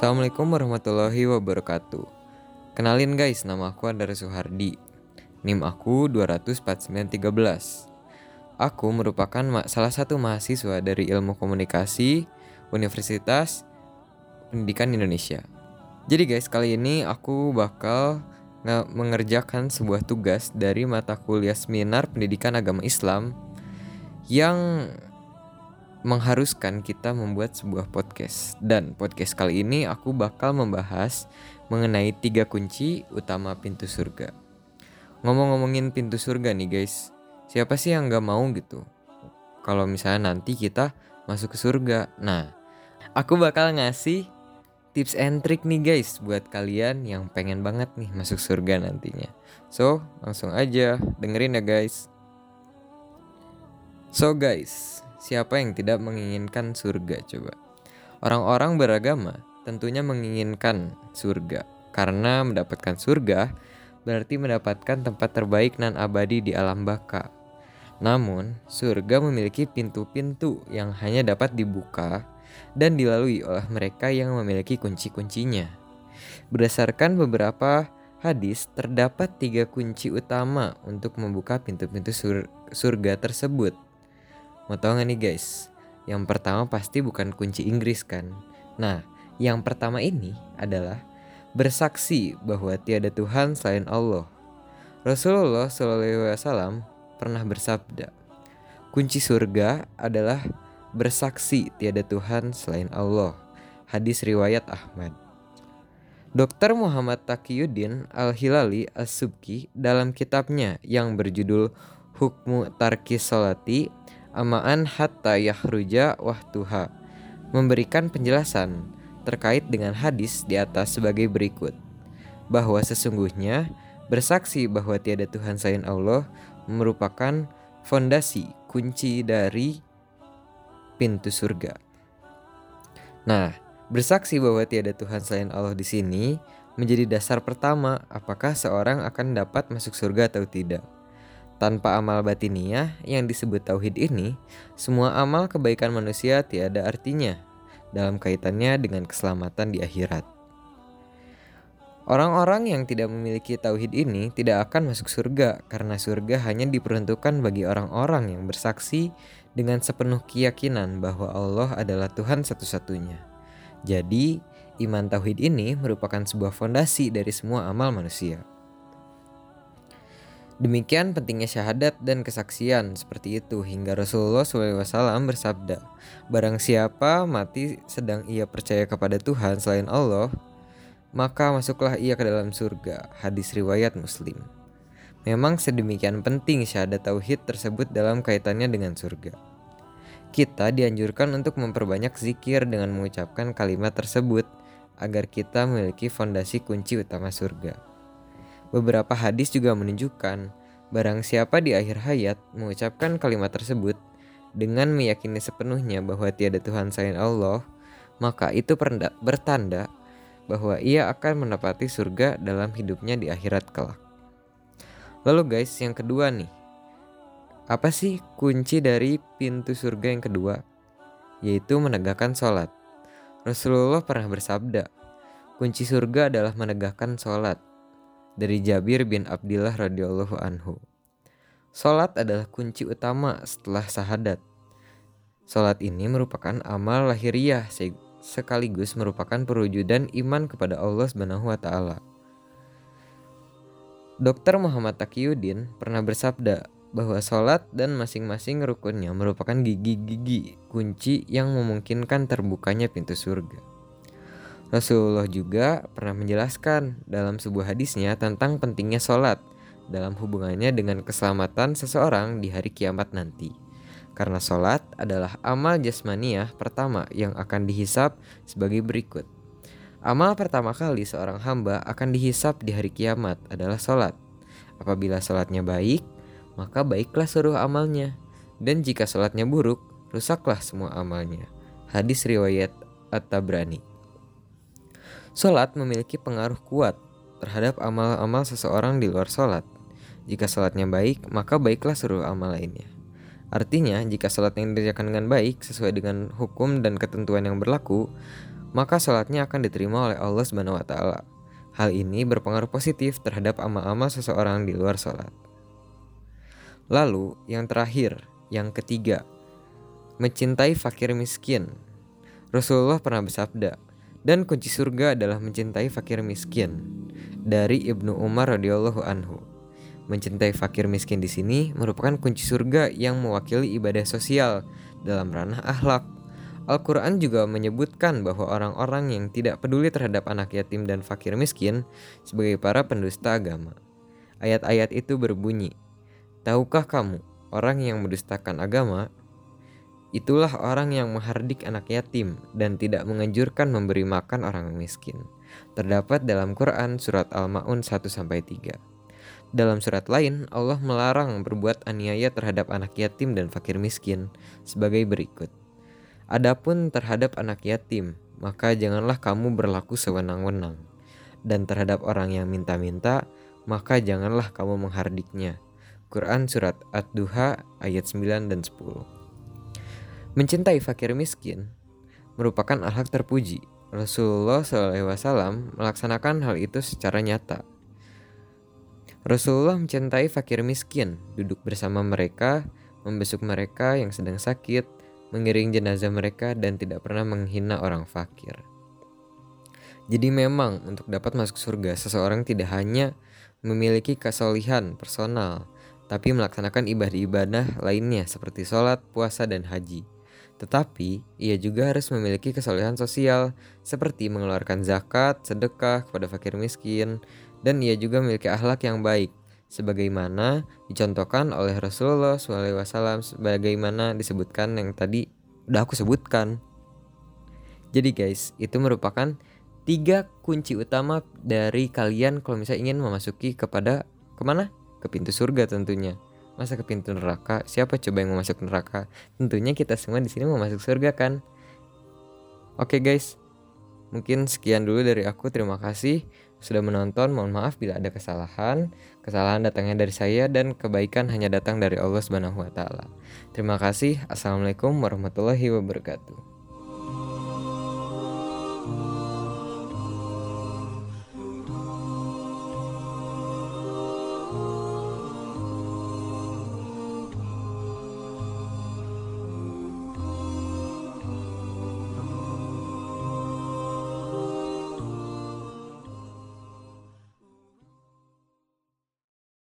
Assalamualaikum warahmatullahi wabarakatuh. Kenalin guys, nama aku Andara Suhardi. NIM aku 24913 Aku merupakan salah satu mahasiswa dari ilmu komunikasi Universitas Pendidikan Indonesia. Jadi guys, kali ini aku bakal mengerjakan sebuah tugas dari mata kuliah seminar pendidikan agama Islam yang mengharuskan kita membuat sebuah podcast. Dan podcast kali ini aku bakal membahas mengenai tiga kunci utama pintu surga. Ngomong-ngomongin pintu surga nih guys, siapa sih yang gak mau gitu? Kalau misalnya nanti kita masuk ke surga. Nah, aku bakal ngasih tips and trick nih guys buat kalian yang pengen banget nih masuk surga nantinya. So, langsung aja dengerin ya guys. So guys, Siapa yang tidak menginginkan surga coba? Orang-orang beragama tentunya menginginkan surga karena mendapatkan surga berarti mendapatkan tempat terbaik nan abadi di alam baka. Namun, surga memiliki pintu-pintu yang hanya dapat dibuka dan dilalui oleh mereka yang memiliki kunci-kuncinya. Berdasarkan beberapa hadis, terdapat tiga kunci utama untuk membuka pintu-pintu sur surga tersebut. Mau tau gak nih guys? Yang pertama pasti bukan kunci Inggris kan? Nah, yang pertama ini adalah bersaksi bahwa tiada Tuhan selain Allah. Rasulullah SAW pernah bersabda, kunci surga adalah bersaksi tiada Tuhan selain Allah. Hadis riwayat Ahmad. Dr. Muhammad Taqiyuddin Al-Hilali As-Subki dalam kitabnya yang berjudul Hukmu Tarkis Solati amaan hatta yahruja wahtuha memberikan penjelasan terkait dengan hadis di atas sebagai berikut bahwa sesungguhnya bersaksi bahwa tiada Tuhan selain Allah merupakan fondasi kunci dari pintu surga. Nah, bersaksi bahwa tiada Tuhan selain Allah di sini menjadi dasar pertama apakah seorang akan dapat masuk surga atau tidak. Tanpa amal batiniah yang disebut tauhid ini, semua amal kebaikan manusia tiada artinya dalam kaitannya dengan keselamatan di akhirat. Orang-orang yang tidak memiliki tauhid ini tidak akan masuk surga karena surga hanya diperuntukkan bagi orang-orang yang bersaksi dengan sepenuh keyakinan bahwa Allah adalah Tuhan satu-satunya. Jadi, iman tauhid ini merupakan sebuah fondasi dari semua amal manusia. Demikian pentingnya syahadat dan kesaksian seperti itu hingga Rasulullah SAW bersabda, Barang siapa mati sedang ia percaya kepada Tuhan selain Allah, maka masuklah ia ke dalam surga. Hadis riwayat Muslim. Memang sedemikian penting syahadat tauhid tersebut dalam kaitannya dengan surga. Kita dianjurkan untuk memperbanyak zikir dengan mengucapkan kalimat tersebut agar kita memiliki fondasi kunci utama surga. Beberapa hadis juga menunjukkan barang siapa di akhir hayat mengucapkan kalimat tersebut dengan meyakini sepenuhnya bahwa tiada Tuhan selain Allah, maka itu bertanda bahwa ia akan menepati surga dalam hidupnya di akhirat kelak. Lalu guys, yang kedua nih. Apa sih kunci dari pintu surga yang kedua? Yaitu menegakkan sholat. Rasulullah pernah bersabda, kunci surga adalah menegakkan sholat dari Jabir bin Abdullah radhiyallahu anhu. Salat adalah kunci utama setelah sahadat. Salat ini merupakan amal lahiriah sekaligus merupakan perwujudan iman kepada Allah Subhanahu wa taala. Dr. Muhammad Taqiyuddin pernah bersabda bahwa sholat dan masing-masing rukunnya merupakan gigi-gigi kunci yang memungkinkan terbukanya pintu surga. Rasulullah juga pernah menjelaskan dalam sebuah hadisnya tentang pentingnya sholat dalam hubungannya dengan keselamatan seseorang di hari kiamat nanti. Karena sholat adalah amal jasmaniah pertama yang akan dihisap sebagai berikut. Amal pertama kali seorang hamba akan dihisap di hari kiamat adalah sholat. Apabila sholatnya baik, maka baiklah seluruh amalnya. Dan jika sholatnya buruk, rusaklah semua amalnya. Hadis riwayat At-Tabrani. Sholat memiliki pengaruh kuat terhadap amal-amal seseorang di luar sholat. Jika sholatnya baik, maka baiklah seluruh amal lainnya. Artinya, jika sholat yang dikerjakan dengan baik sesuai dengan hukum dan ketentuan yang berlaku, maka sholatnya akan diterima oleh Allah Subhanahu wa taala. Hal ini berpengaruh positif terhadap amal-amal seseorang di luar sholat. Lalu, yang terakhir, yang ketiga, mencintai fakir miskin. Rasulullah pernah bersabda, dan kunci surga adalah mencintai fakir miskin. Dari Ibnu Umar radhiyallahu anhu. Mencintai fakir miskin di sini merupakan kunci surga yang mewakili ibadah sosial dalam ranah akhlak. Al-Quran juga menyebutkan bahwa orang-orang yang tidak peduli terhadap anak yatim dan fakir miskin sebagai para pendusta agama. Ayat-ayat itu berbunyi, Tahukah kamu, orang yang mendustakan agama, itulah orang yang menghardik anak yatim dan tidak menganjurkan memberi makan orang miskin. Terdapat dalam Quran surat Al-Maun 1-3. Dalam surat lain, Allah melarang berbuat aniaya terhadap anak yatim dan fakir miskin sebagai berikut. Adapun terhadap anak yatim, maka janganlah kamu berlaku sewenang-wenang. Dan terhadap orang yang minta-minta, maka janganlah kamu menghardiknya. Quran Surat Ad-Duha ayat 9 dan 10 Mencintai fakir miskin merupakan akhlak terpuji. Rasulullah SAW melaksanakan hal itu secara nyata Rasulullah mencintai fakir miskin, duduk bersama mereka, membesuk mereka yang sedang sakit, mengiring jenazah mereka, dan tidak pernah menghina orang fakir. Jadi memang untuk dapat masuk surga, seseorang tidak hanya memiliki kesolihan personal, tapi melaksanakan ibadah-ibadah lainnya seperti sholat, puasa, dan haji. Tetapi, ia juga harus memiliki kesolehan sosial, seperti mengeluarkan zakat, sedekah kepada fakir miskin, dan ia juga memiliki akhlak yang baik sebagaimana dicontohkan oleh Rasulullah SAW sebagaimana disebutkan yang tadi udah aku sebutkan. Jadi guys, itu merupakan tiga kunci utama dari kalian kalau misalnya ingin memasuki kepada ke mana? Ke pintu surga tentunya. Masa ke pintu neraka? Siapa coba yang mau masuk neraka? Tentunya kita semua di sini mau masuk surga kan? Oke guys, mungkin sekian dulu dari aku. Terima kasih sudah menonton. Mohon maaf bila ada kesalahan. Kesalahan datangnya dari saya dan kebaikan hanya datang dari Allah Subhanahu. Terima kasih. Assalamualaikum warahmatullahi wabarakatuh.